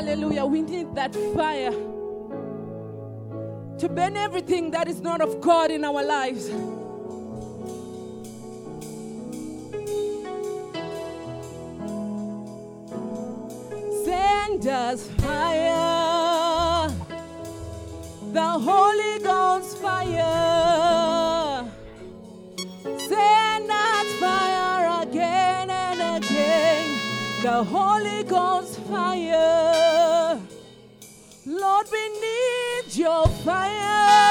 Hallelujah. We need that fire to burn everything that is not of God in our lives. Send us fire, the Holy Ghost fire. the Holy Ghost fire. Lord, we need your fire.